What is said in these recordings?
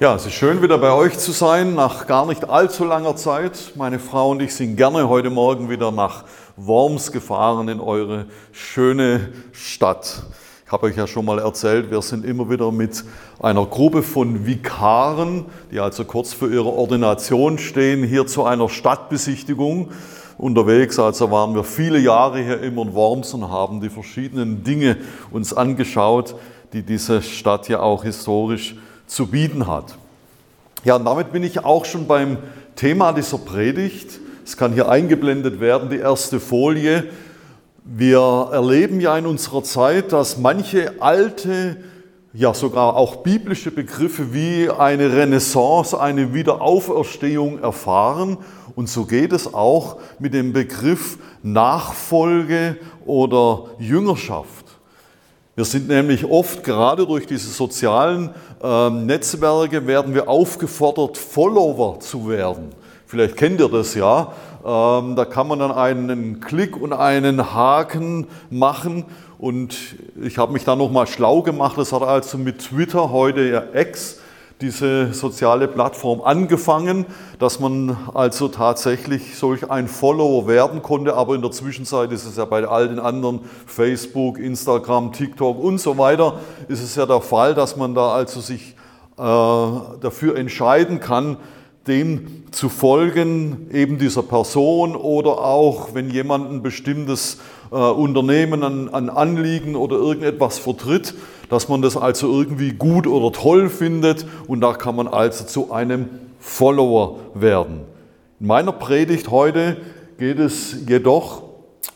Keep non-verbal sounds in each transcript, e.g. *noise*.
Ja, es ist schön wieder bei euch zu sein, nach gar nicht allzu langer Zeit. Meine Frau und ich sind gerne heute Morgen wieder nach Worms gefahren in eure schöne Stadt. Ich habe euch ja schon mal erzählt, wir sind immer wieder mit einer Gruppe von Vikaren, die also kurz für ihre Ordination stehen, hier zu einer Stadtbesichtigung unterwegs. Also waren wir viele Jahre hier immer in Worms und haben die verschiedenen Dinge uns angeschaut, die diese Stadt ja auch historisch zu bieten hat. Ja, und damit bin ich auch schon beim Thema dieser Predigt. Es kann hier eingeblendet werden, die erste Folie. Wir erleben ja in unserer Zeit, dass manche alte, ja sogar auch biblische Begriffe wie eine Renaissance, eine Wiederauferstehung erfahren. Und so geht es auch mit dem Begriff Nachfolge oder Jüngerschaft. Wir sind nämlich oft, gerade durch diese sozialen äh, Netzwerke, werden wir aufgefordert, Follower zu werden. Vielleicht kennt ihr das ja. Ähm, da kann man dann einen Klick und einen Haken machen. Und ich habe mich da nochmal schlau gemacht. Das hat also mit Twitter, heute ja X, diese soziale Plattform angefangen, dass man also tatsächlich solch ein Follower werden konnte. Aber in der Zwischenzeit ist es ja bei all den anderen, Facebook, Instagram, TikTok und so weiter, ist es ja der Fall, dass man da also sich äh, dafür entscheiden kann, dem zu folgen, eben dieser Person oder auch, wenn jemand ein bestimmtes äh, Unternehmen an, an Anliegen oder irgendetwas vertritt, dass man das also irgendwie gut oder toll findet und da kann man also zu einem Follower werden. In meiner Predigt heute geht es jedoch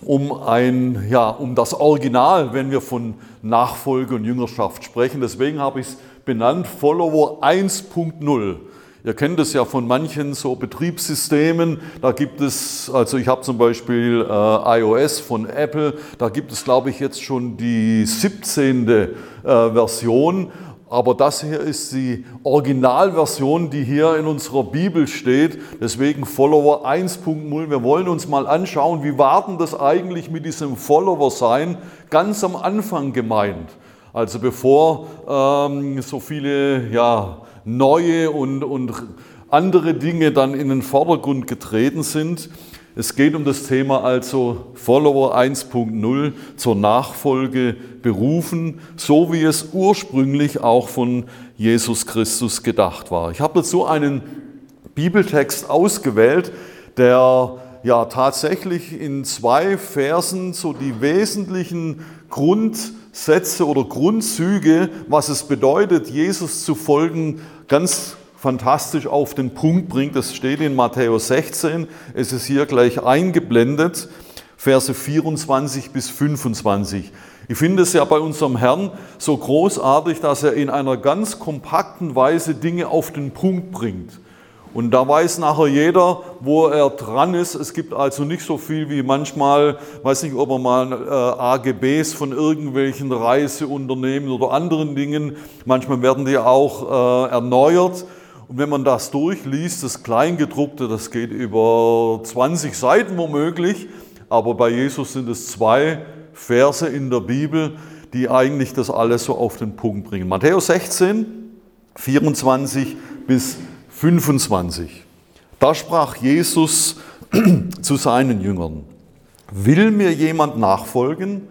um, ein, ja, um das Original, wenn wir von Nachfolge und Jüngerschaft sprechen. Deswegen habe ich es benannt Follower 1.0. Ihr kennt es ja von manchen so Betriebssystemen. Da gibt es, also ich habe zum Beispiel äh, iOS von Apple, da gibt es, glaube ich, jetzt schon die 17. Äh, Version. Aber das hier ist die Originalversion, die hier in unserer Bibel steht. Deswegen Follower 1.0. Wir wollen uns mal anschauen, wie war denn das eigentlich mit diesem Follower sein ganz am Anfang gemeint. Also bevor ähm, so viele ja, neue und, und andere Dinge dann in den Vordergrund getreten sind. Es geht um das Thema also Follower 1.0 zur Nachfolge berufen, so wie es ursprünglich auch von Jesus Christus gedacht war. Ich habe dazu einen Bibeltext ausgewählt, der ja tatsächlich in zwei Versen so die wesentlichen Grundsätze oder Grundzüge, was es bedeutet, Jesus zu folgen, ganz fantastisch auf den Punkt bringt. Das steht in Matthäus 16. Es ist hier gleich eingeblendet, Verse 24 bis 25. Ich finde es ja bei unserem Herrn so großartig, dass er in einer ganz kompakten Weise Dinge auf den Punkt bringt. Und da weiß nachher jeder, wo er dran ist. Es gibt also nicht so viel wie manchmal, weiß nicht, ob er mal äh, AGBs von irgendwelchen Reiseunternehmen oder anderen Dingen, manchmal werden die auch äh, erneuert. Und wenn man das durchliest, das Kleingedruckte, das geht über 20 Seiten womöglich, aber bei Jesus sind es zwei Verse in der Bibel, die eigentlich das alles so auf den Punkt bringen. Matthäus 16, 24 bis 25. Da sprach Jesus *clears throat* zu seinen Jüngern, will mir jemand nachfolgen,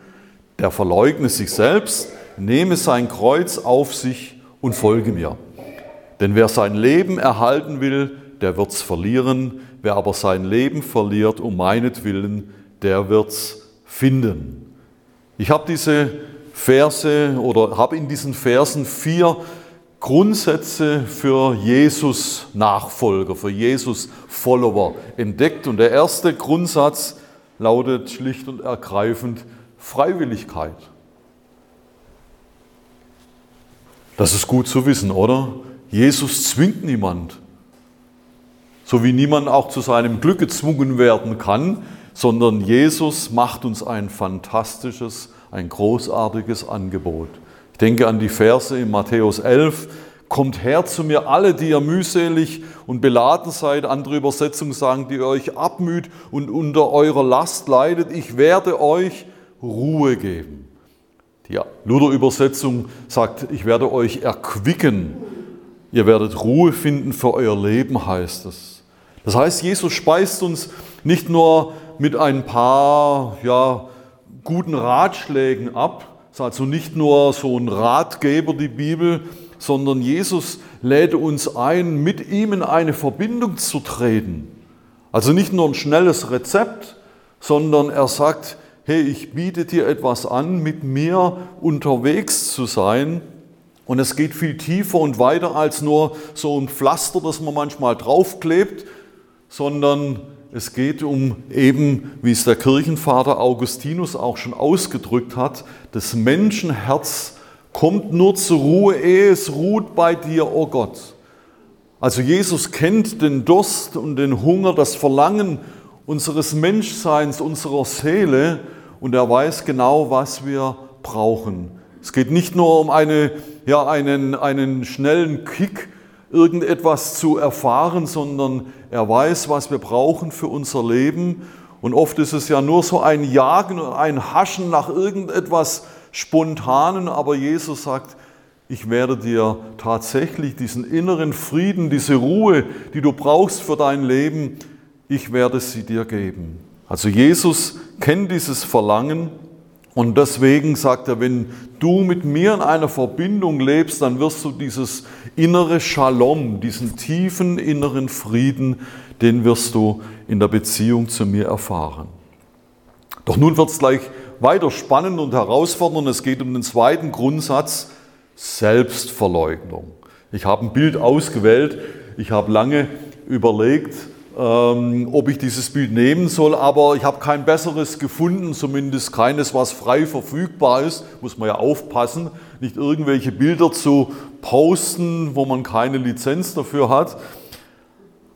der verleugne sich selbst, nehme sein Kreuz auf sich und folge mir. Denn wer sein Leben erhalten will, der wird's verlieren, wer aber sein Leben verliert um meinetwillen, der wird's finden. Ich habe diese Verse oder habe in diesen Versen vier Grundsätze für Jesus Nachfolger, für Jesus Follower entdeckt. Und der erste Grundsatz lautet schlicht und ergreifend Freiwilligkeit. Das ist gut zu wissen, oder? Jesus zwingt niemand. So wie niemand auch zu seinem Glück gezwungen werden kann, sondern Jesus macht uns ein fantastisches, ein großartiges Angebot. Denke an die Verse in Matthäus 11. Kommt her zu mir alle, die ihr mühselig und beladen seid. Andere Übersetzungen sagen, die euch abmüht und unter eurer Last leidet. Ich werde euch Ruhe geben. Die Luther-Übersetzung sagt, ich werde euch erquicken. Ihr werdet Ruhe finden für euer Leben, heißt es. Das heißt, Jesus speist uns nicht nur mit ein paar ja, guten Ratschlägen ab, ist also nicht nur so ein Ratgeber, die Bibel, sondern Jesus lädt uns ein, mit ihm in eine Verbindung zu treten. Also nicht nur ein schnelles Rezept, sondern er sagt, hey, ich biete dir etwas an, mit mir unterwegs zu sein. Und es geht viel tiefer und weiter als nur so ein Pflaster, das man manchmal draufklebt, sondern es geht um eben, wie es der Kirchenvater Augustinus auch schon ausgedrückt hat, das Menschenherz kommt nur zur Ruhe, ehe es ruht bei dir, o oh Gott. Also Jesus kennt den Durst und den Hunger, das Verlangen unseres Menschseins, unserer Seele und er weiß genau, was wir brauchen. Es geht nicht nur um eine, ja, einen, einen schnellen Kick, irgendetwas zu erfahren, sondern er weiß, was wir brauchen für unser Leben. Und oft ist es ja nur so ein Jagen und ein Haschen nach irgendetwas Spontanen, aber Jesus sagt, ich werde dir tatsächlich diesen inneren Frieden, diese Ruhe, die du brauchst für dein Leben, ich werde sie dir geben. Also Jesus kennt dieses Verlangen und deswegen sagt er, wenn du mit mir in einer Verbindung lebst, dann wirst du dieses innere Shalom, diesen tiefen inneren Frieden, den wirst du in der Beziehung zu mir erfahren. Doch nun wird es gleich weiter spannend und herausfordernd. Es geht um den zweiten Grundsatz, Selbstverleugnung. Ich habe ein Bild ausgewählt. Ich habe lange überlegt, ähm, ob ich dieses Bild nehmen soll, aber ich habe kein besseres gefunden, zumindest keines, was frei verfügbar ist. Muss man ja aufpassen, nicht irgendwelche Bilder zu posten, wo man keine Lizenz dafür hat.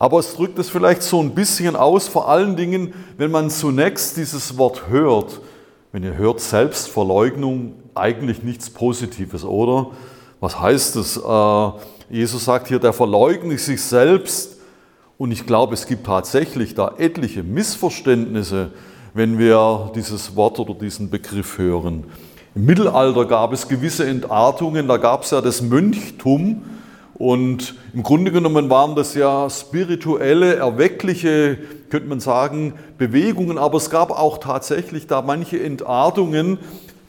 Aber es drückt es vielleicht so ein bisschen aus, vor allen Dingen, wenn man zunächst dieses Wort hört. Wenn ihr hört Selbstverleugnung, eigentlich nichts Positives, oder? Was heißt es? Äh, Jesus sagt hier, der verleugnet sich selbst und ich glaube, es gibt tatsächlich da etliche Missverständnisse, wenn wir dieses Wort oder diesen Begriff hören. Im Mittelalter gab es gewisse Entartungen, da gab es ja das Mönchtum und im Grunde genommen waren das ja spirituelle, erweckliche, könnte man sagen, Bewegungen, aber es gab auch tatsächlich da manche Entartungen,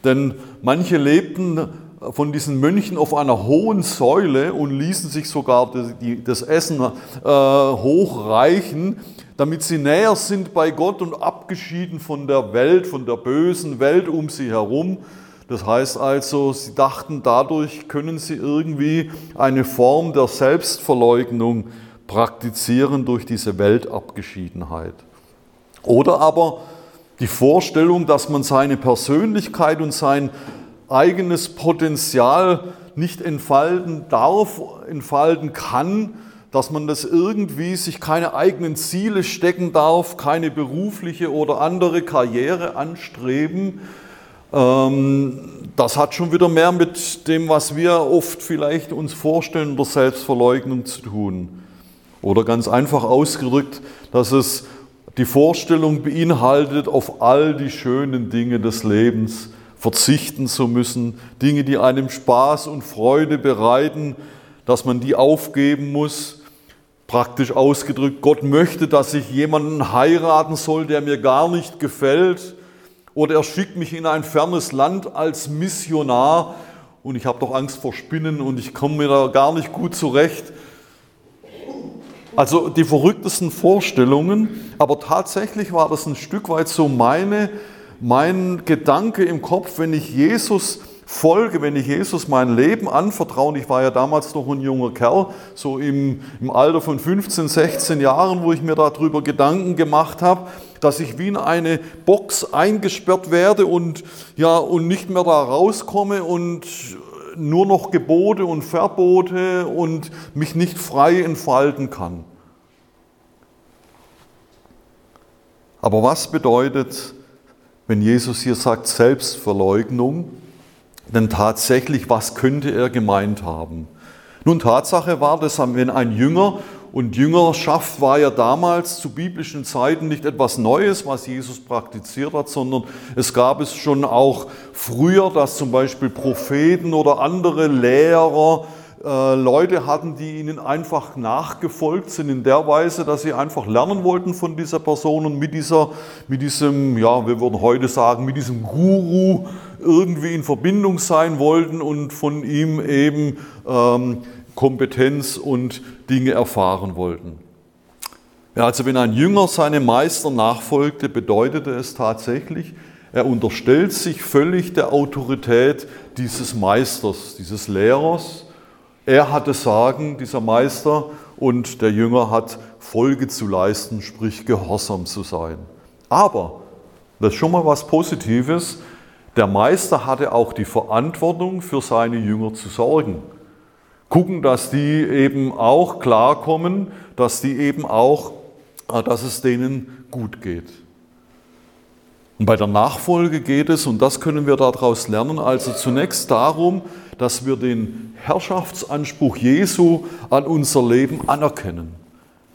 denn manche lebten von diesen Mönchen auf einer hohen Säule und ließen sich sogar das Essen äh, hochreichen, damit sie näher sind bei Gott und abgeschieden von der Welt, von der bösen Welt um sie herum. Das heißt also, sie dachten, dadurch können sie irgendwie eine Form der Selbstverleugnung praktizieren durch diese Weltabgeschiedenheit. Oder aber die Vorstellung, dass man seine Persönlichkeit und sein eigenes Potenzial nicht entfalten darf, entfalten kann, dass man das irgendwie sich keine eigenen Ziele stecken darf, keine berufliche oder andere Karriere anstreben. Ähm, das hat schon wieder mehr mit dem, was wir oft vielleicht uns vorstellen, der Selbstverleugnung zu tun. Oder ganz einfach ausgedrückt, dass es die Vorstellung beinhaltet, auf all die schönen Dinge des Lebens verzichten zu müssen, Dinge, die einem Spaß und Freude bereiten, dass man die aufgeben muss. Praktisch ausgedrückt, Gott möchte, dass ich jemanden heiraten soll, der mir gar nicht gefällt. Oder er schickt mich in ein fernes Land als Missionar und ich habe doch Angst vor Spinnen und ich komme mir da gar nicht gut zurecht. Also die verrücktesten Vorstellungen, aber tatsächlich war das ein Stück weit so meine mein Gedanke im Kopf, wenn ich Jesus folge, wenn ich Jesus mein Leben anvertraue, ich war ja damals noch ein junger Kerl, so im, im Alter von 15, 16 Jahren, wo ich mir darüber Gedanken gemacht habe, dass ich wie in eine Box eingesperrt werde und, ja, und nicht mehr da rauskomme und nur noch Gebote und Verbote und mich nicht frei entfalten kann. Aber was bedeutet wenn Jesus hier sagt Selbstverleugnung, denn tatsächlich, was könnte er gemeint haben? Nun, Tatsache war, dass wenn ein Jünger und Jüngerschaft war ja damals zu biblischen Zeiten nicht etwas Neues, was Jesus praktiziert hat, sondern es gab es schon auch früher, dass zum Beispiel Propheten oder andere Lehrer Leute hatten, die ihnen einfach nachgefolgt sind in der Weise, dass sie einfach lernen wollten von dieser Person und mit, dieser, mit diesem, ja, wir würden heute sagen, mit diesem Guru irgendwie in Verbindung sein wollten und von ihm eben ähm, Kompetenz und Dinge erfahren wollten. Ja, also wenn ein Jünger seinem Meister nachfolgte, bedeutete es tatsächlich, er unterstellt sich völlig der Autorität dieses Meisters, dieses Lehrers er hatte Sagen, dieser Meister, und der Jünger hat Folge zu leisten, sprich gehorsam zu sein. Aber, das ist schon mal was Positives, der Meister hatte auch die Verantwortung, für seine Jünger zu sorgen. Gucken, dass die eben auch klarkommen, dass die eben auch, äh, dass es denen gut geht. Und bei der Nachfolge geht es, und das können wir daraus lernen, also zunächst darum, dass wir den Herrschaftsanspruch Jesu an unser Leben anerkennen,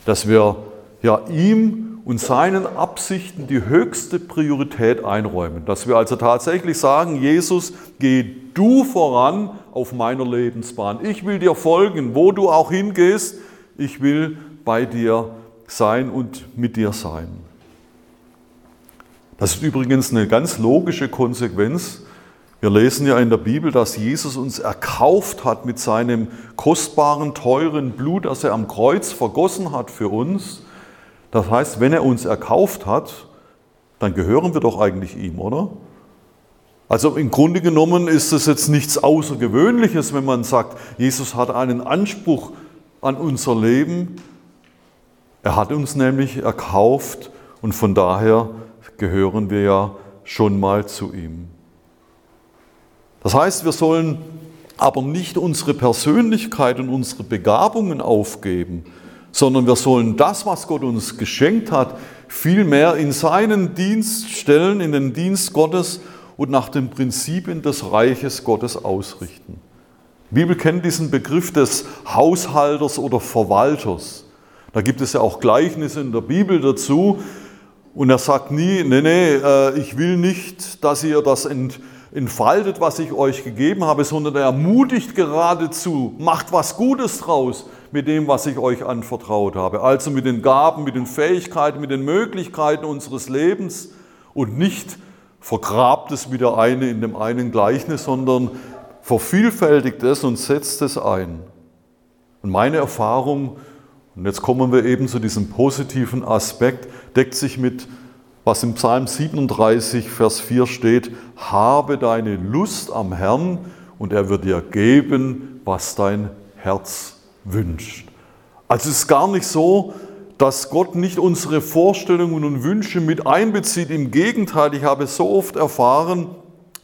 dass wir ja ihm und seinen Absichten die höchste Priorität einräumen, dass wir also tatsächlich sagen, Jesus, geh du voran auf meiner Lebensbahn. Ich will dir folgen, wo du auch hingehst, ich will bei dir sein und mit dir sein. Das ist übrigens eine ganz logische Konsequenz wir lesen ja in der Bibel, dass Jesus uns erkauft hat mit seinem kostbaren, teuren Blut, das er am Kreuz vergossen hat für uns. Das heißt, wenn er uns erkauft hat, dann gehören wir doch eigentlich ihm, oder? Also im Grunde genommen ist es jetzt nichts Außergewöhnliches, wenn man sagt, Jesus hat einen Anspruch an unser Leben. Er hat uns nämlich erkauft und von daher gehören wir ja schon mal zu ihm. Das heißt, wir sollen aber nicht unsere Persönlichkeit und unsere Begabungen aufgeben, sondern wir sollen das, was Gott uns geschenkt hat, vielmehr in seinen Dienst stellen, in den Dienst Gottes und nach den Prinzipien des Reiches Gottes ausrichten. Die Bibel kennt diesen Begriff des Haushalters oder Verwalters. Da gibt es ja auch Gleichnisse in der Bibel dazu. Und er sagt nie, nee, nee, äh, ich will nicht, dass ihr das ent, entfaltet, was ich euch gegeben habe, sondern er ermutigt geradezu, macht was Gutes draus mit dem, was ich euch anvertraut habe. Also mit den Gaben, mit den Fähigkeiten, mit den Möglichkeiten unseres Lebens und nicht vergrabt es wieder eine in dem einen Gleichnis, sondern vervielfältigt es und setzt es ein. Und meine Erfahrung, und jetzt kommen wir eben zu diesem positiven Aspekt, deckt sich mit was im Psalm 37, Vers 4 steht, habe deine Lust am Herrn und er wird dir geben, was dein Herz wünscht. Also es ist gar nicht so, dass Gott nicht unsere Vorstellungen und Wünsche mit einbezieht. Im Gegenteil, ich habe so oft erfahren,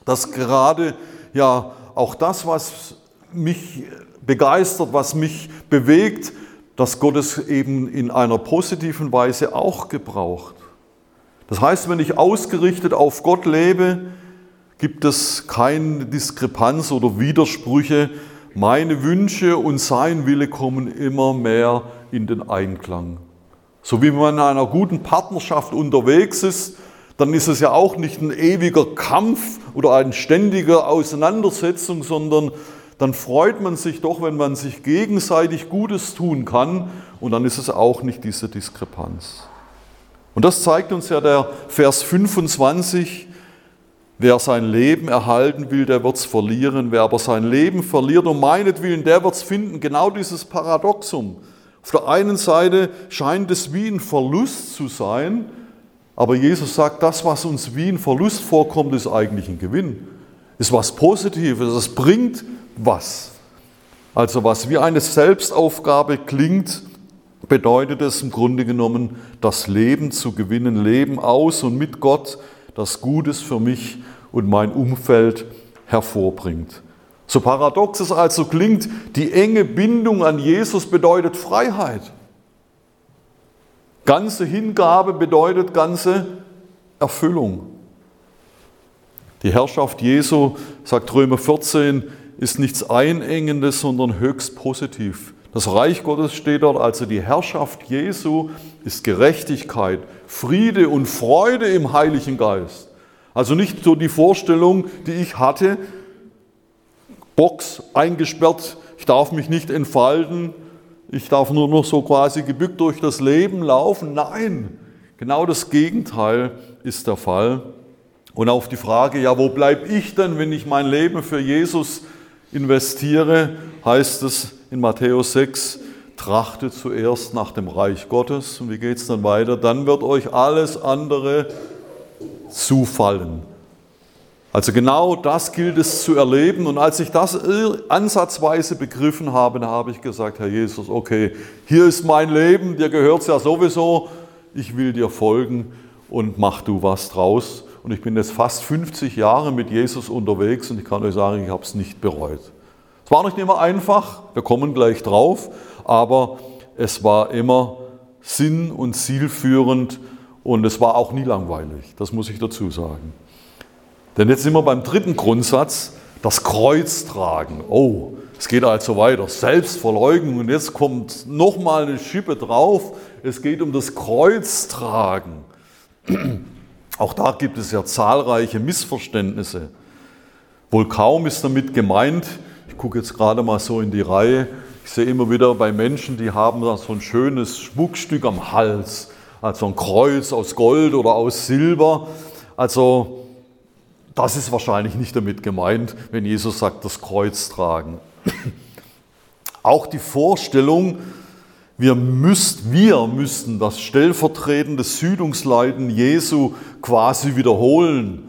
dass gerade ja auch das, was mich begeistert, was mich bewegt, dass Gott es eben in einer positiven Weise auch gebraucht. Das heißt, wenn ich ausgerichtet auf Gott lebe, gibt es keine Diskrepanz oder Widersprüche. Meine Wünsche und sein Wille kommen immer mehr in den Einklang. So wie man in einer guten Partnerschaft unterwegs ist, dann ist es ja auch nicht ein ewiger Kampf oder eine ständige Auseinandersetzung, sondern dann freut man sich doch, wenn man sich gegenseitig Gutes tun kann und dann ist es auch nicht diese Diskrepanz. Und das zeigt uns ja der Vers 25. Wer sein Leben erhalten will, der wird es verlieren. Wer aber sein Leben verliert um meinetwillen, der wird es finden. Genau dieses Paradoxum. Auf der einen Seite scheint es wie ein Verlust zu sein, aber Jesus sagt, das, was uns wie ein Verlust vorkommt, ist eigentlich ein Gewinn. Ist was Positives, es bringt was. Also was wie eine Selbstaufgabe klingt, bedeutet es im Grunde genommen, das Leben zu gewinnen, Leben aus und mit Gott, das Gutes für mich und mein Umfeld hervorbringt. So paradox es also klingt, die enge Bindung an Jesus bedeutet Freiheit. Ganze Hingabe bedeutet ganze Erfüllung. Die Herrschaft Jesu, sagt Römer 14, ist nichts Einengendes, sondern höchst positiv. Das Reich Gottes steht dort, also die Herrschaft Jesu ist Gerechtigkeit, Friede und Freude im Heiligen Geist. Also nicht so die Vorstellung, die ich hatte, Box eingesperrt, ich darf mich nicht entfalten, ich darf nur noch so quasi gebückt durch das Leben laufen. Nein, genau das Gegenteil ist der Fall. Und auf die Frage, ja, wo bleibe ich denn, wenn ich mein Leben für Jesus investiere, heißt es in Matthäus 6, trachtet zuerst nach dem Reich Gottes. Und wie geht es dann weiter? Dann wird euch alles andere zufallen. Also genau das gilt es zu erleben. Und als ich das ansatzweise begriffen habe, habe ich gesagt, Herr Jesus, okay, hier ist mein Leben, dir gehört es ja sowieso, ich will dir folgen und mach du was draus. Und ich bin jetzt fast 50 Jahre mit Jesus unterwegs und ich kann euch sagen, ich habe es nicht bereut. Es war nicht immer einfach, wir kommen gleich drauf, aber es war immer sinn- und zielführend und es war auch nie langweilig, das muss ich dazu sagen. Denn jetzt sind wir beim dritten Grundsatz, das Kreuz tragen. Oh, es geht also weiter. Selbstverleugnung und jetzt kommt nochmal eine Schippe drauf. Es geht um das Kreuz tragen. *clears throat* Auch da gibt es ja zahlreiche Missverständnisse. Wohl kaum ist damit gemeint, ich gucke jetzt gerade mal so in die Reihe, ich sehe immer wieder bei Menschen, die haben da so ein schönes Schmuckstück am Hals, also ein Kreuz aus Gold oder aus Silber. Also das ist wahrscheinlich nicht damit gemeint, wenn Jesus sagt, das Kreuz tragen. *clears throat* Auch die Vorstellung, wir, müsst, wir müssten das stellvertretende Südungsleiden Jesu quasi wiederholen.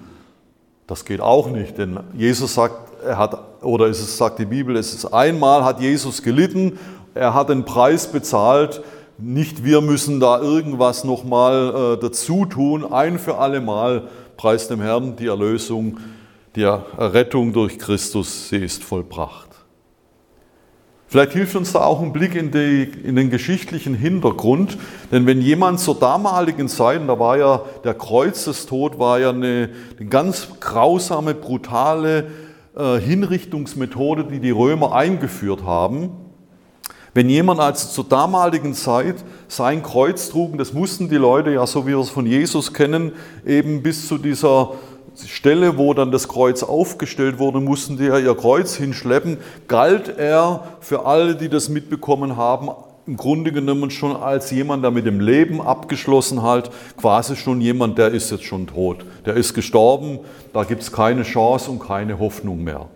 Das geht auch nicht, denn Jesus sagt, er hat, oder es sagt die Bibel, es ist einmal hat Jesus gelitten, er hat den Preis bezahlt, nicht wir müssen da irgendwas nochmal äh, dazu tun, ein für alle Mal Preis dem Herrn, die Erlösung, die Errettung durch Christus, sie ist vollbracht. Vielleicht hilft uns da auch ein Blick in, die, in, den geschichtlichen Hintergrund, denn wenn jemand zur damaligen Zeit, da war ja der Kreuzestod, war ja eine, eine ganz grausame, brutale Hinrichtungsmethode, die die Römer eingeführt haben. Wenn jemand also zur damaligen Zeit sein Kreuz trug, das mussten die Leute ja, so wie wir es von Jesus kennen, eben bis zu dieser Stelle, wo dann das Kreuz aufgestellt wurde, mussten die ja ihr Kreuz hinschleppen, galt er für alle, die das mitbekommen haben, im Grunde genommen schon als jemand, der mit dem Leben abgeschlossen hat, quasi schon jemand, der ist jetzt schon tot. Der ist gestorben, da gibt es keine Chance und keine Hoffnung mehr.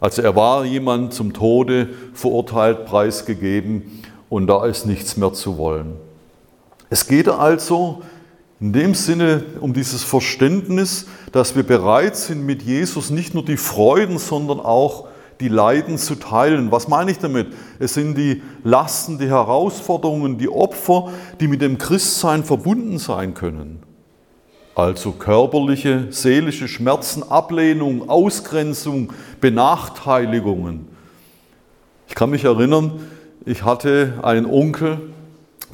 Also er war jemand zum Tode verurteilt, preisgegeben und da ist nichts mehr zu wollen. Es geht also in dem Sinne um dieses Verständnis, dass wir bereit sind, mit Jesus nicht nur die Freuden, sondern auch die Leiden zu teilen. Was meine ich damit? Es sind die Lasten, die Herausforderungen, die Opfer, die mit dem Christsein verbunden sein können. Also körperliche, seelische Schmerzen, Ablehnung, Ausgrenzung, Benachteiligungen. Ich kann mich erinnern, ich hatte einen Onkel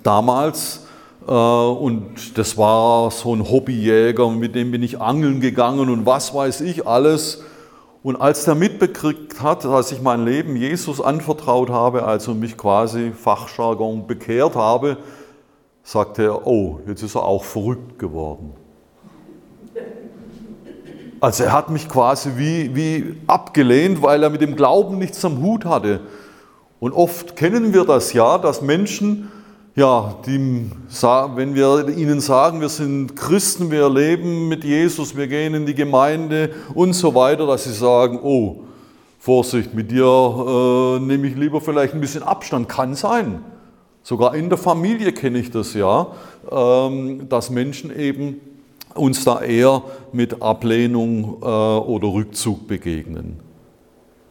damals äh, und das war so ein Hobbyjäger, mit dem bin ich angeln gegangen und was weiß ich alles. Und als der mitbekriegt hat, dass ich mein Leben Jesus anvertraut habe, also mich quasi Fachjargon bekehrt habe, sagte er, oh, jetzt ist er auch verrückt geworden. Also er hat mich quasi wie, wie abgelehnt, weil er mit dem Glauben nichts am Hut hatte. Und oft kennen wir das ja, dass Menschen, ja, die, wenn wir ihnen sagen, wir sind Christen, wir leben mit Jesus, wir gehen in die Gemeinde und so weiter, dass sie sagen, oh, Vorsicht, mit dir äh, nehme ich lieber vielleicht ein bisschen Abstand. Kann sein. Sogar in der Familie kenne ich das ja, ähm, dass Menschen eben uns da eher mit Ablehnung äh, oder Rückzug begegnen.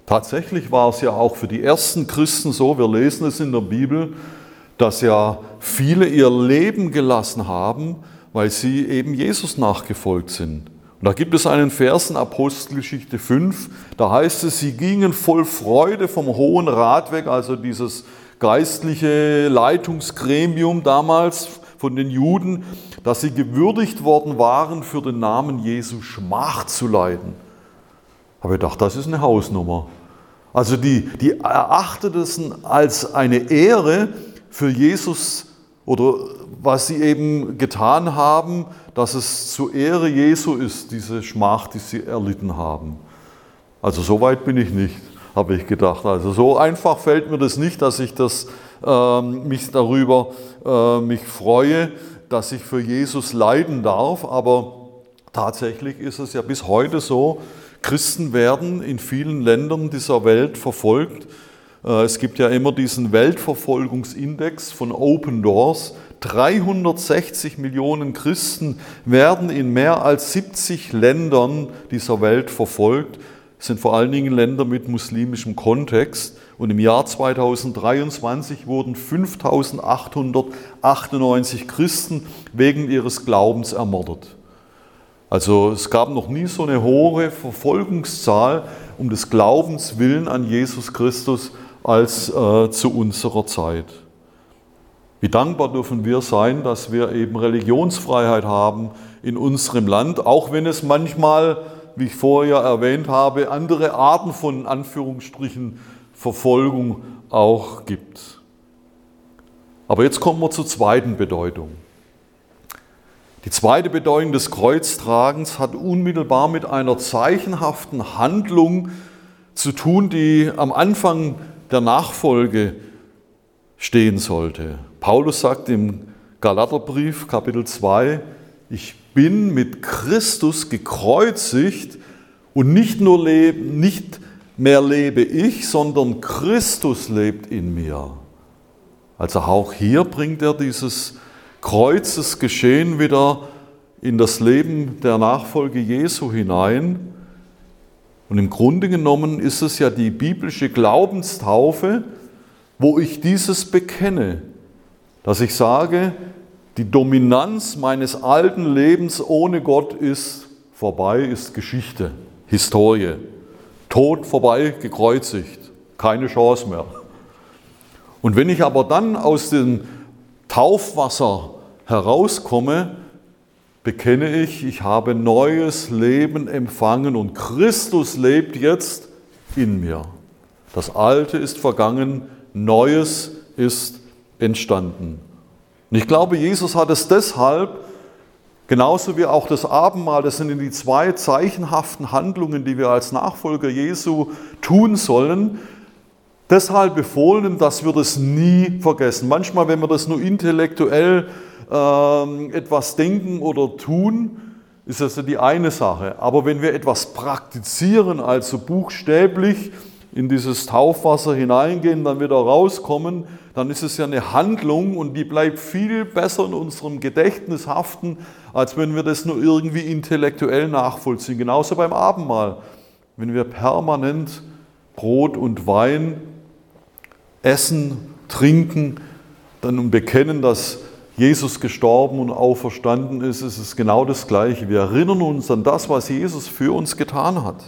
Tatsächlich war es ja auch für die ersten Christen so, wir lesen es in der Bibel, dass ja viele ihr Leben gelassen haben, weil sie eben Jesus nachgefolgt sind. Und da gibt es einen Vers in Apostelgeschichte 5, da heißt es, sie gingen voll Freude vom Hohen Rat weg, also dieses geistliche Leitungsgremium damals von den Juden, dass sie gewürdigt worden waren, für den Namen Jesu Schmach zu leiden. Habe ich gedacht, das ist eine Hausnummer. Also die, die erachteten es als eine Ehre für Jesus oder was sie eben getan haben, dass es zur Ehre Jesu ist, diese Schmach, die sie erlitten haben. Also so weit bin ich nicht. habe ich gedacht. Also so einfach fällt mir das nicht, dass ich das, äh, mich darüber äh, mich freue, dass ich für Jesus leiden darf. Aber tatsächlich ist es ja bis heute so, Christen werden in vielen Ländern dieser Welt verfolgt. Äh, es gibt ja immer diesen Weltverfolgungsindex von Open Doors. 360 Millionen Christen werden in mehr als 70 Ländern dieser Welt verfolgt. Das sind vor allen Dingen Länder mit muslimischem Kontext. Und im Jahr 2023 wurden 5898 Christen wegen ihres Glaubens ermordet. Also es gab noch nie so eine hohe Verfolgungszahl um des Glaubens willen an Jesus Christus als äh, zu unserer Zeit. Wie dankbar dürfen wir sein, dass wir eben Religionsfreiheit haben in unserem Land, auch wenn es manchmal, wie ich vorher erwähnt habe, andere Arten von Anführungsstrichen Verfolgung auch gibt. Aber jetzt kommen wir zur zweiten Bedeutung. Die zweite Bedeutung des Kreuztragens hat unmittelbar mit einer zeichenhaften Handlung zu tun, die am Anfang der Nachfolge stehen sollte. Paulus sagt im Galaterbrief Kapitel 2, ich bin mit Christus gekreuzigt und nicht nur leben, nicht mehr lebe ich, sondern Christus lebt in mir. Also auch hier bringt er dieses Kreuzesgeschehen wieder in das Leben der Nachfolge Jesu hinein. Und im Grunde genommen ist es ja die biblische Glaubenstaufe, wo ich dieses bekenne dass ich sage, die Dominanz meines alten Lebens ohne Gott ist vorbei, ist Geschichte, Historie. Tod vorbei, gekreuzigt, keine Chance mehr. Und wenn ich aber dann aus dem Taufwasser herauskomme, bekenne ich, ich habe neues Leben empfangen und Christus lebt jetzt in mir. Das Alte ist vergangen, Neues ist entstanden. Und ich glaube, Jesus hat es deshalb, genauso wie auch das Abendmahl, das sind die zwei zeichenhaften Handlungen, die wir als Nachfolger Jesu tun sollen, deshalb befohlen, dass wir das nie vergessen. Manchmal, wenn wir das nur intellektuell etwas denken oder tun, ist das ja die eine Sache. Aber wenn wir etwas praktizieren, also buchstäblich in dieses Taufwasser hineingehen, dann wieder rauskommen, dann ist es ja eine Handlung und die bleibt viel besser in unserem Gedächtnis haften, als wenn wir das nur irgendwie intellektuell nachvollziehen. Genauso beim Abendmahl. Wenn wir permanent Brot und Wein essen, trinken, dann bekennen, dass Jesus gestorben und auferstanden ist, ist es genau das Gleiche. Wir erinnern uns an das, was Jesus für uns getan hat.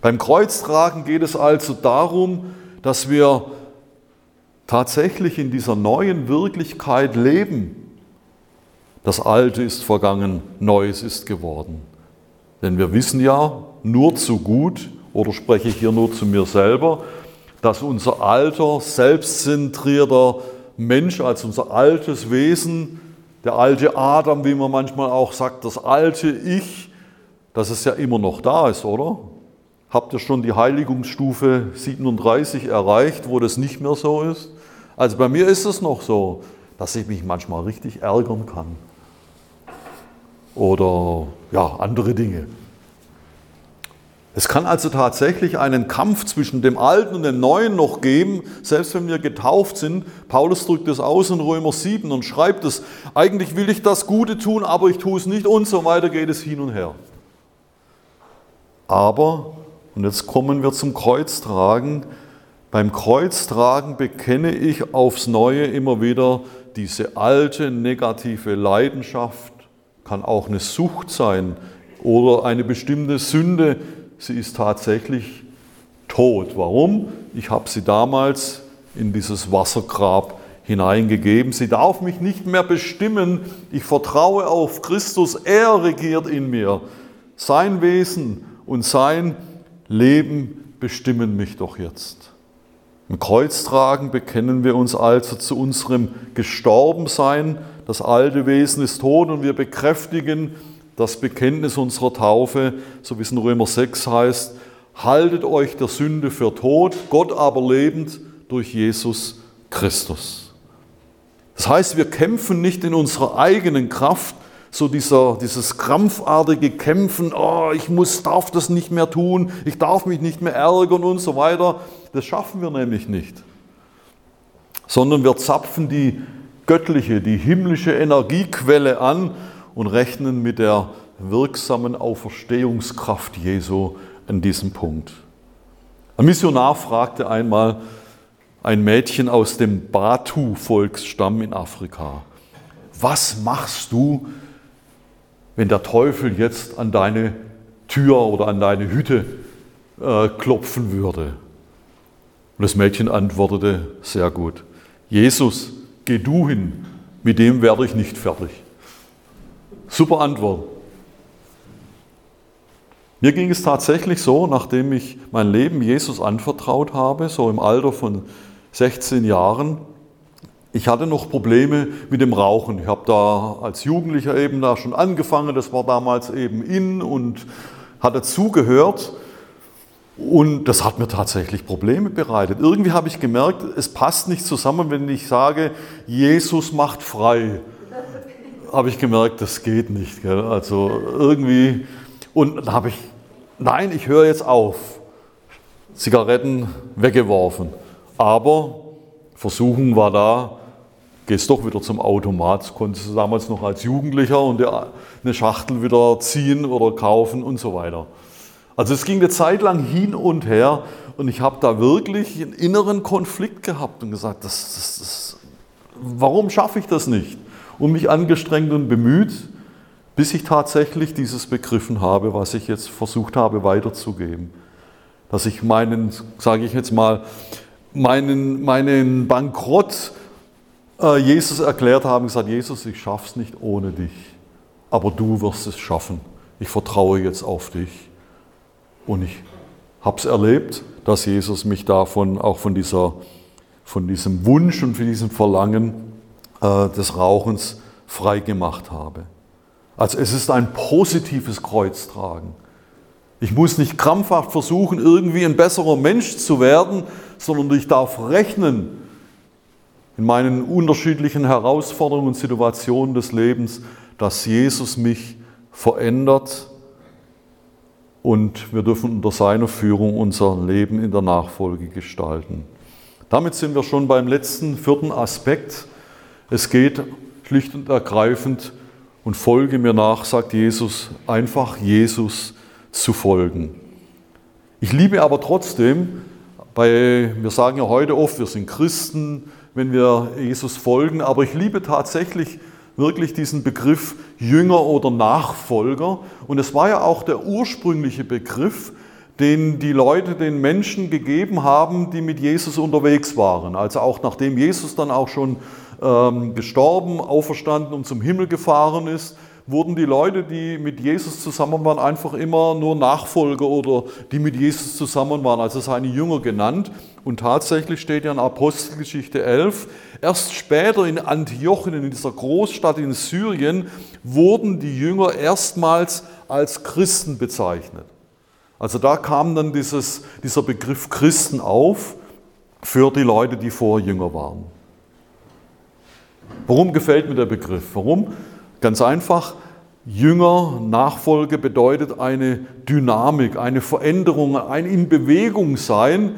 Beim Kreuztragen geht es also darum, dass wir tatsächlich in dieser neuen Wirklichkeit leben. Das Alte ist vergangen, Neues ist geworden. Denn wir wissen ja nur zu gut, oder spreche ich hier nur zu mir selber, dass unser alter, selbstzentrierter Mensch, als unser altes Wesen, der alte Adam, wie man manchmal auch sagt, das alte Ich, dass es ja immer noch da ist, oder? Habt ihr schon die Heiligungsstufe 37 erreicht, wo das nicht mehr so ist? Also bei mir ist es noch so, dass ich mich manchmal richtig ärgern kann. Oder ja, andere Dinge. Es kann also tatsächlich einen Kampf zwischen dem Alten und dem Neuen noch geben, selbst wenn wir getauft sind. Paulus drückt es aus in Römer 7 und schreibt es, eigentlich will ich das Gute tun, aber ich tue es nicht und so weiter geht es hin und her. Aber und jetzt kommen wir zum Kreuztragen. Beim Kreuztragen bekenne ich aufs Neue immer wieder diese alte negative Leidenschaft, kann auch eine Sucht sein oder eine bestimmte Sünde. Sie ist tatsächlich tot. Warum? Ich habe sie damals in dieses Wassergrab hineingegeben. Sie darf mich nicht mehr bestimmen. Ich vertraue auf Christus. Er regiert in mir. Sein Wesen und sein Leben bestimmen mich doch jetzt. Im Kreuztragen bekennen wir uns also zu unserem Gestorbensein. Das alte Wesen ist tot und wir bekräftigen das Bekenntnis unserer Taufe, so wie es in Römer 6 heißt, haltet euch der Sünde für tot, Gott aber lebend durch Jesus Christus. Das heißt, wir kämpfen nicht in unserer eigenen Kraft, so dieser, dieses krampfartige Kämpfen, oh, ich muss, darf das nicht mehr tun, ich darf mich nicht mehr ärgern und so weiter. Das schaffen wir nämlich nicht. Sondern wir zapfen die göttliche, die himmlische Energiequelle an und rechnen mit der wirksamen Auferstehungskraft Jesu an diesem Punkt. Ein Missionar fragte einmal ein Mädchen aus dem Batu-Volksstamm in Afrika, was machst du, wenn der Teufel jetzt an deine Tür oder an deine Hütte äh, klopfen würde? Und das Mädchen antwortete sehr gut, Jesus, geh du hin, mit dem werde ich nicht fertig. Super Antwort. Mir ging es tatsächlich so, nachdem ich mein Leben Jesus anvertraut habe, so im Alter von 16 Jahren, ich hatte noch Probleme mit dem Rauchen. Ich habe da als Jugendlicher eben da schon angefangen, das war damals eben in und hatte zugehört. Und das hat mir tatsächlich Probleme bereitet. Irgendwie habe ich gemerkt, es passt nicht zusammen, wenn ich sage, Jesus macht frei. Habe ich gemerkt, das geht nicht. Gell? Also irgendwie, und dann habe ich, nein, ich höre jetzt auf. Zigaretten weggeworfen. Aber Versuchung war da, gehst doch wieder zum Automat, konntest du damals noch als Jugendlicher und eine Schachtel wieder ziehen oder kaufen und so weiter. Also es ging eine Zeit lang hin und her und ich habe da wirklich einen inneren Konflikt gehabt und gesagt, das, das, das, warum schaffe ich das nicht? Und mich angestrengt und bemüht, bis ich tatsächlich dieses begriffen habe, was ich jetzt versucht habe weiterzugeben. Dass ich meinen, sage ich jetzt mal, meinen, meinen Bankrott äh, Jesus erklärt habe und gesagt, Jesus, ich schaff's nicht ohne dich, aber du wirst es schaffen. Ich vertraue jetzt auf dich. Und ich habe es erlebt, dass Jesus mich davon, auch von, dieser, von diesem Wunsch und von diesem Verlangen äh, des Rauchens frei gemacht habe. Also es ist ein positives Kreuztragen. Ich muss nicht krampfhaft versuchen, irgendwie ein besserer Mensch zu werden, sondern ich darf rechnen in meinen unterschiedlichen Herausforderungen und Situationen des Lebens, dass Jesus mich verändert und wir dürfen unter seiner Führung unser Leben in der Nachfolge gestalten. Damit sind wir schon beim letzten, vierten Aspekt. Es geht schlicht und ergreifend und folge mir nach, sagt Jesus, einfach Jesus zu folgen. Ich liebe aber trotzdem, bei, wir sagen ja heute oft, wir sind Christen, wenn wir Jesus folgen, aber ich liebe tatsächlich wirklich diesen Begriff Jünger oder Nachfolger. Und es war ja auch der ursprüngliche Begriff, den die Leute den Menschen gegeben haben, die mit Jesus unterwegs waren. Also auch nachdem Jesus dann auch schon ähm, gestorben, auferstanden und zum Himmel gefahren ist, wurden die Leute, die mit Jesus zusammen waren, einfach immer nur Nachfolger oder die mit Jesus zusammen waren, also seine Jünger genannt. Und tatsächlich steht ja in Apostelgeschichte 11, erst später in Antiochien, in dieser Großstadt in Syrien, wurden die Jünger erstmals als Christen bezeichnet. Also da kam dann dieses, dieser Begriff Christen auf für die Leute, die vorher Jünger waren. Warum gefällt mir der Begriff? Warum? Ganz einfach, Jünger, Nachfolge bedeutet eine Dynamik, eine Veränderung, ein in Bewegung sein.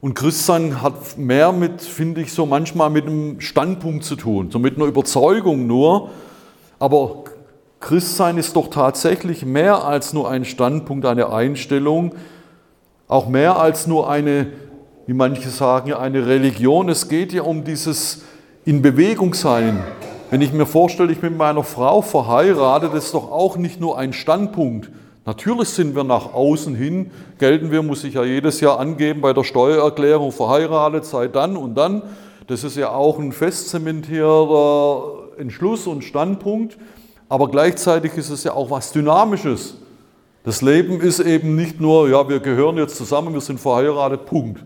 Und Christsein hat mehr mit, finde ich, so manchmal mit einem Standpunkt zu tun, so mit einer Überzeugung nur. Aber Christsein ist doch tatsächlich mehr als nur ein Standpunkt, eine Einstellung, auch mehr als nur eine, wie manche sagen, eine Religion. Es geht ja um dieses in Bewegung sein, wenn ich mir vorstelle, ich bin mit meiner Frau verheiratet, das ist doch auch nicht nur ein Standpunkt. Natürlich sind wir nach außen hin, gelten wir, muss ich ja jedes Jahr angeben bei der Steuererklärung, verheiratet sei dann und dann. Das ist ja auch ein festzementierter Entschluss und Standpunkt, aber gleichzeitig ist es ja auch was Dynamisches. Das Leben ist eben nicht nur, ja, wir gehören jetzt zusammen, wir sind verheiratet, Punkt,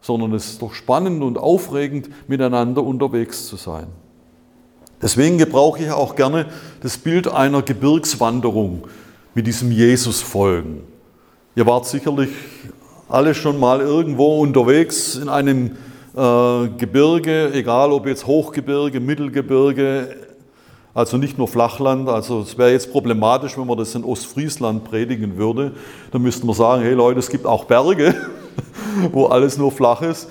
sondern es ist doch spannend und aufregend, miteinander unterwegs zu sein. Deswegen gebrauche ich auch gerne das Bild einer Gebirgswanderung mit diesem Jesus folgen. Ihr wart sicherlich alle schon mal irgendwo unterwegs in einem äh, Gebirge, egal ob jetzt Hochgebirge, Mittelgebirge, also nicht nur Flachland. Also es wäre jetzt problematisch, wenn man das in Ostfriesland predigen würde. Dann müssten wir sagen, hey Leute, es gibt auch Berge, *laughs* *laughs* wo alles nur flach ist.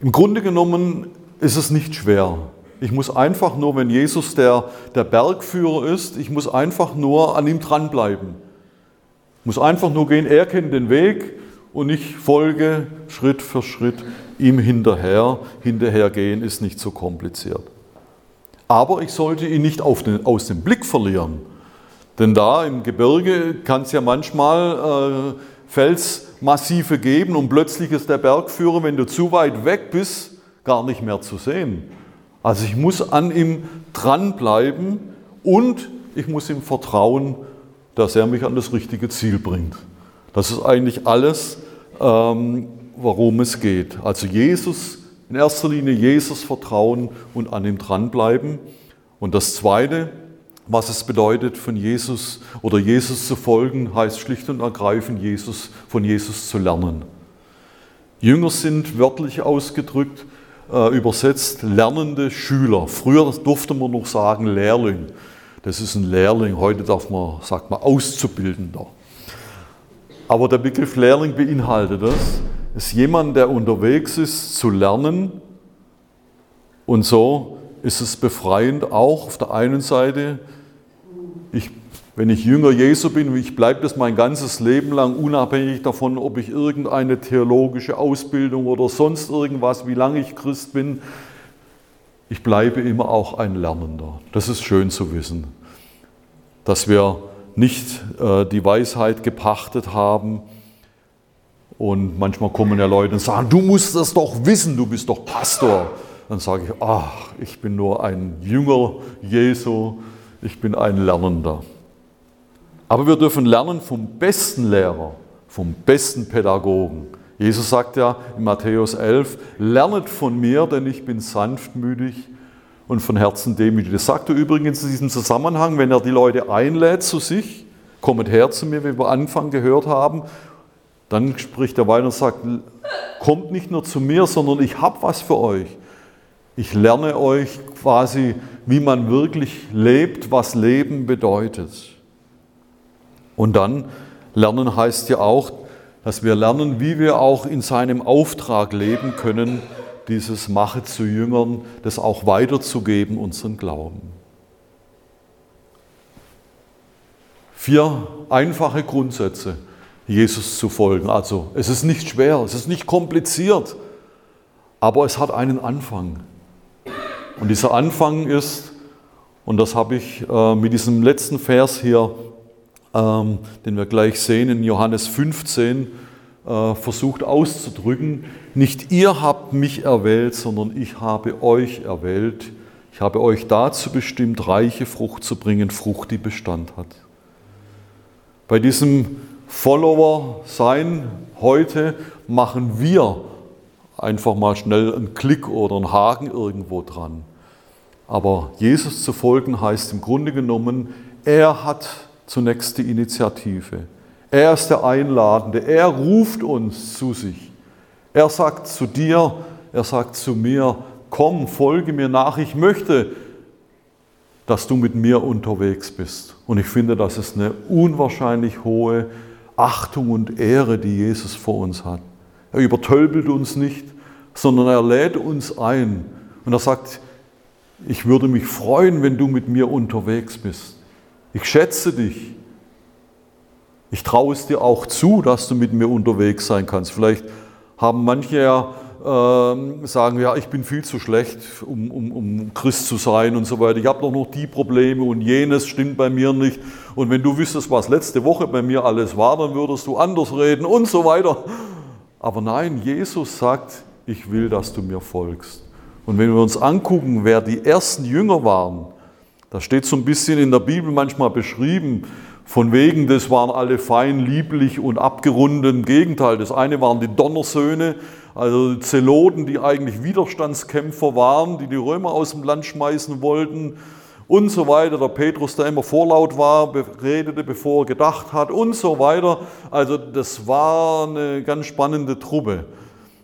Im Grunde genommen ist es nicht schwer. Ich muss einfach nur, wenn Jesus der, der Bergführer ist, ich muss einfach nur an ihm dranbleiben. Ich muss einfach nur gehen, er kennt den Weg und ich folge Schritt für Schritt ihm hinterher. Hinterhergehen ist nicht so kompliziert. Aber ich sollte ihn nicht den, aus dem Blick verlieren. Denn da im Gebirge kann es ja manchmal äh, Felsmassive geben und plötzlich ist der Bergführer, wenn du zu weit weg bist, gar nicht mehr zu sehen. Also ich muss an ihm dranbleiben und ich muss ihm vertrauen, dass er mich an das richtige Ziel bringt. Das ist eigentlich alles, ähm, worum es geht. Also Jesus, in erster Linie Jesus vertrauen und an ihm dranbleiben. Und das Zweite, was es bedeutet, von Jesus oder Jesus zu folgen, heißt schlicht und ergreifend, Jesus, von Jesus zu lernen. Jünger sind wörtlich ausgedrückt äh, übersetzt lernende Schüler. Früher durfte man noch sagen Lehrling. Das ist ein Lehrling, heute darf man, sagt man Auszubildender. Aber der Begriff Lehrling beinhaltet das, ist jemand, der unterwegs ist zu lernen und so ist es befreiend auch auf der einen Seite, wenn ich Jünger Jesu bin, ich bleibe das mein ganzes Leben lang, unabhängig davon, ob ich irgendeine theologische Ausbildung oder sonst irgendwas, wie lange ich Christ bin, ich bleibe immer auch ein Lernender. Das ist schön zu wissen, dass wir nicht äh, die Weisheit gepachtet haben. Und manchmal kommen ja Leute und sagen, du musst das doch wissen, du bist doch Pastor. Dann sage ich, ach, ich bin nur ein Jünger Jesu, ich bin ein Lernender. Aber wir dürfen lernen vom besten Lehrer, vom besten Pädagogen. Jesus sagt ja in Matthäus 11, lernet von mir, denn ich bin sanftmütig und von Herzen demütig. Das sagt er übrigens in diesem Zusammenhang, wenn er die Leute einlädt zu sich, kommt her zu mir, wie wir Anfang gehört haben, dann spricht er weiter und sagt, kommt nicht nur zu mir, sondern ich habe was für euch. Ich lerne euch quasi, wie man wirklich lebt, was Leben bedeutet. Und dann lernen heißt ja auch, dass wir lernen, wie wir auch in seinem Auftrag leben können, dieses Mache zu Jüngern, das auch weiterzugeben, unseren Glauben. Vier einfache Grundsätze, Jesus zu folgen. Also es ist nicht schwer, es ist nicht kompliziert, aber es hat einen Anfang. Und dieser Anfang ist, und das habe ich äh, mit diesem letzten Vers hier ähm, den wir gleich sehen in Johannes 15, äh, versucht auszudrücken, nicht ihr habt mich erwählt, sondern ich habe euch erwählt. Ich habe euch dazu bestimmt, reiche Frucht zu bringen, Frucht, die Bestand hat. Bei diesem Follower-Sein heute machen wir einfach mal schnell einen Klick oder einen Haken irgendwo dran. Aber Jesus zu folgen heißt im Grunde genommen, er hat zunächst die Initiative. Er ist der Einladende. Er ruft uns zu sich. Er sagt zu dir, er sagt zu mir, komm, folge mir nach. Ich möchte, dass du mit mir unterwegs bist. Und ich finde, das ist eine unwahrscheinlich hohe Achtung und Ehre, die Jesus vor uns hat. Er übertölpelt uns nicht, sondern er lädt uns ein. Und er sagt, ich würde mich freuen, wenn du mit mir unterwegs bist. Ich schätze dich. Ich traue es dir auch zu, dass du mit mir unterwegs sein kannst. Vielleicht haben manche ja äh, sagen, ja, ich bin viel zu schlecht, um, um, um Christ zu sein und so weiter. Ich habe doch noch die Probleme und jenes stimmt bei mir nicht. Und wenn du wüsstest, was letzte Woche bei mir alles war, dann würdest du anders reden und so weiter. Aber nein, Jesus sagt, ich will, dass du mir folgst. Und wenn wir uns angucken, wer die ersten Jünger waren, da steht so ein bisschen in der Bibel manchmal beschrieben, von wegen, das waren alle fein, lieblich und abgerundet. Im Gegenteil, das eine waren die Donnersöhne, also Zeloten, die eigentlich Widerstandskämpfer waren, die die Römer aus dem Land schmeißen wollten. und so weiter. Der Petrus, der immer vorlaut war, redete, bevor er gedacht hat und so weiter. Also das war eine ganz spannende Truppe.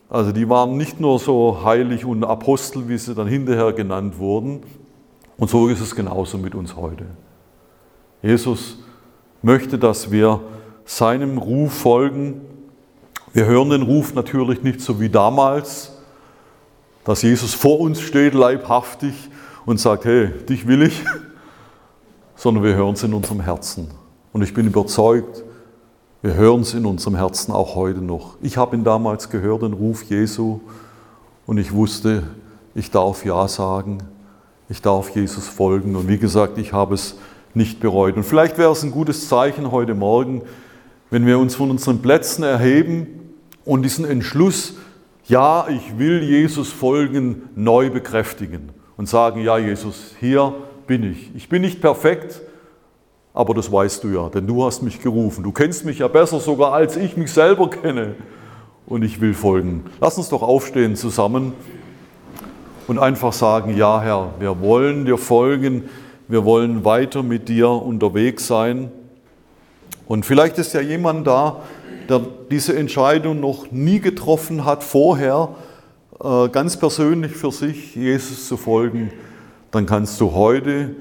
Also die waren nicht nur so heilig und Apostel, wie sie dann hinterher genannt wurden. Und so ist es genauso mit uns heute. Jesus möchte, dass wir seinem Ruf folgen. Wir hören den Ruf natürlich nicht so wie damals, dass Jesus vor uns steht, leibhaftig, und sagt, hey, dich will ich, *laughs* sondern wir hören es in unserem Herzen. Und ich bin überzeugt, wir hören es in unserem Herzen auch heute noch. Ich habe ihn damals gehört, den Ruf Jesu, und ich wusste, ich darf Ja sagen, ich darf Jesus folgen. Und wie gesagt, ich habe es nicht bereut. Und vielleicht wäre es ein gutes Zeichen heute Morgen, wenn wir uns von unseren Plätzen erheben und diesen Entschluss, ja, ich will Jesus folgen, neu bekräftigen und sagen, ja Jesus, hier bin ich. Ich bin nicht perfekt, aber das weißt du ja, denn du hast mich gerufen. Du kennst mich ja besser sogar, als ich mich selber kenne. Und ich will folgen. Lass uns doch aufstehen zusammen und einfach sagen, ja Herr, wir wollen dir folgen, wir wollen weiter mit dir unterwegs sein. Und vielleicht ist ja jemand da, der diese Entscheidung noch nie getroffen hat vorher, äh, ganz persönlich für sich Jesus zu folgen, dann kannst du heute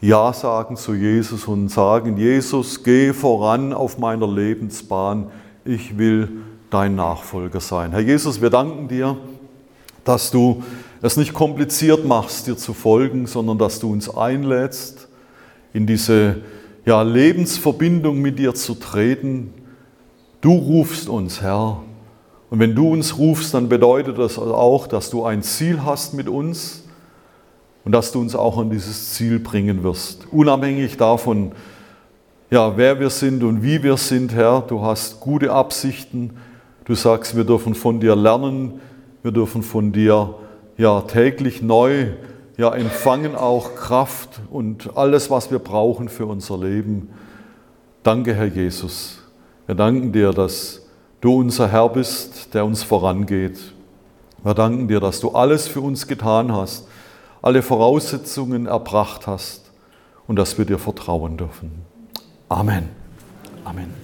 Ja sagen zu Jesus und sagen, Jesus, geh voran auf meiner Lebensbahn, ich will dein Nachfolger sein. Herr Jesus, wir danken dir, dass du es nicht kompliziert machst, dir zu folgen, sondern dass du uns einlädst, in diese ja, Lebensverbindung mit dir zu treten. Du rufst uns, Herr, und wenn du uns rufst, dann bedeutet das auch, dass du ein Ziel hast mit uns und dass du uns auch an dieses Ziel bringen wirst. Unabhängig davon, ja, wer wir sind und wie wir sind, Herr, du hast gute Absichten. Du sagst, wir dürfen von dir lernen, wir dürfen von dir ja täglich neu ja empfangen auch Kraft und alles, was wir brauchen für unser Leben. Danke, Herr Jesus. Wir danken dir, dass du unser Herr bist, der uns vorangeht. Wir danken dir, dass du alles für uns getan hast, alle Voraussetzungen erbracht hast und dass wir dir vertrauen dürfen. Amen. Amen.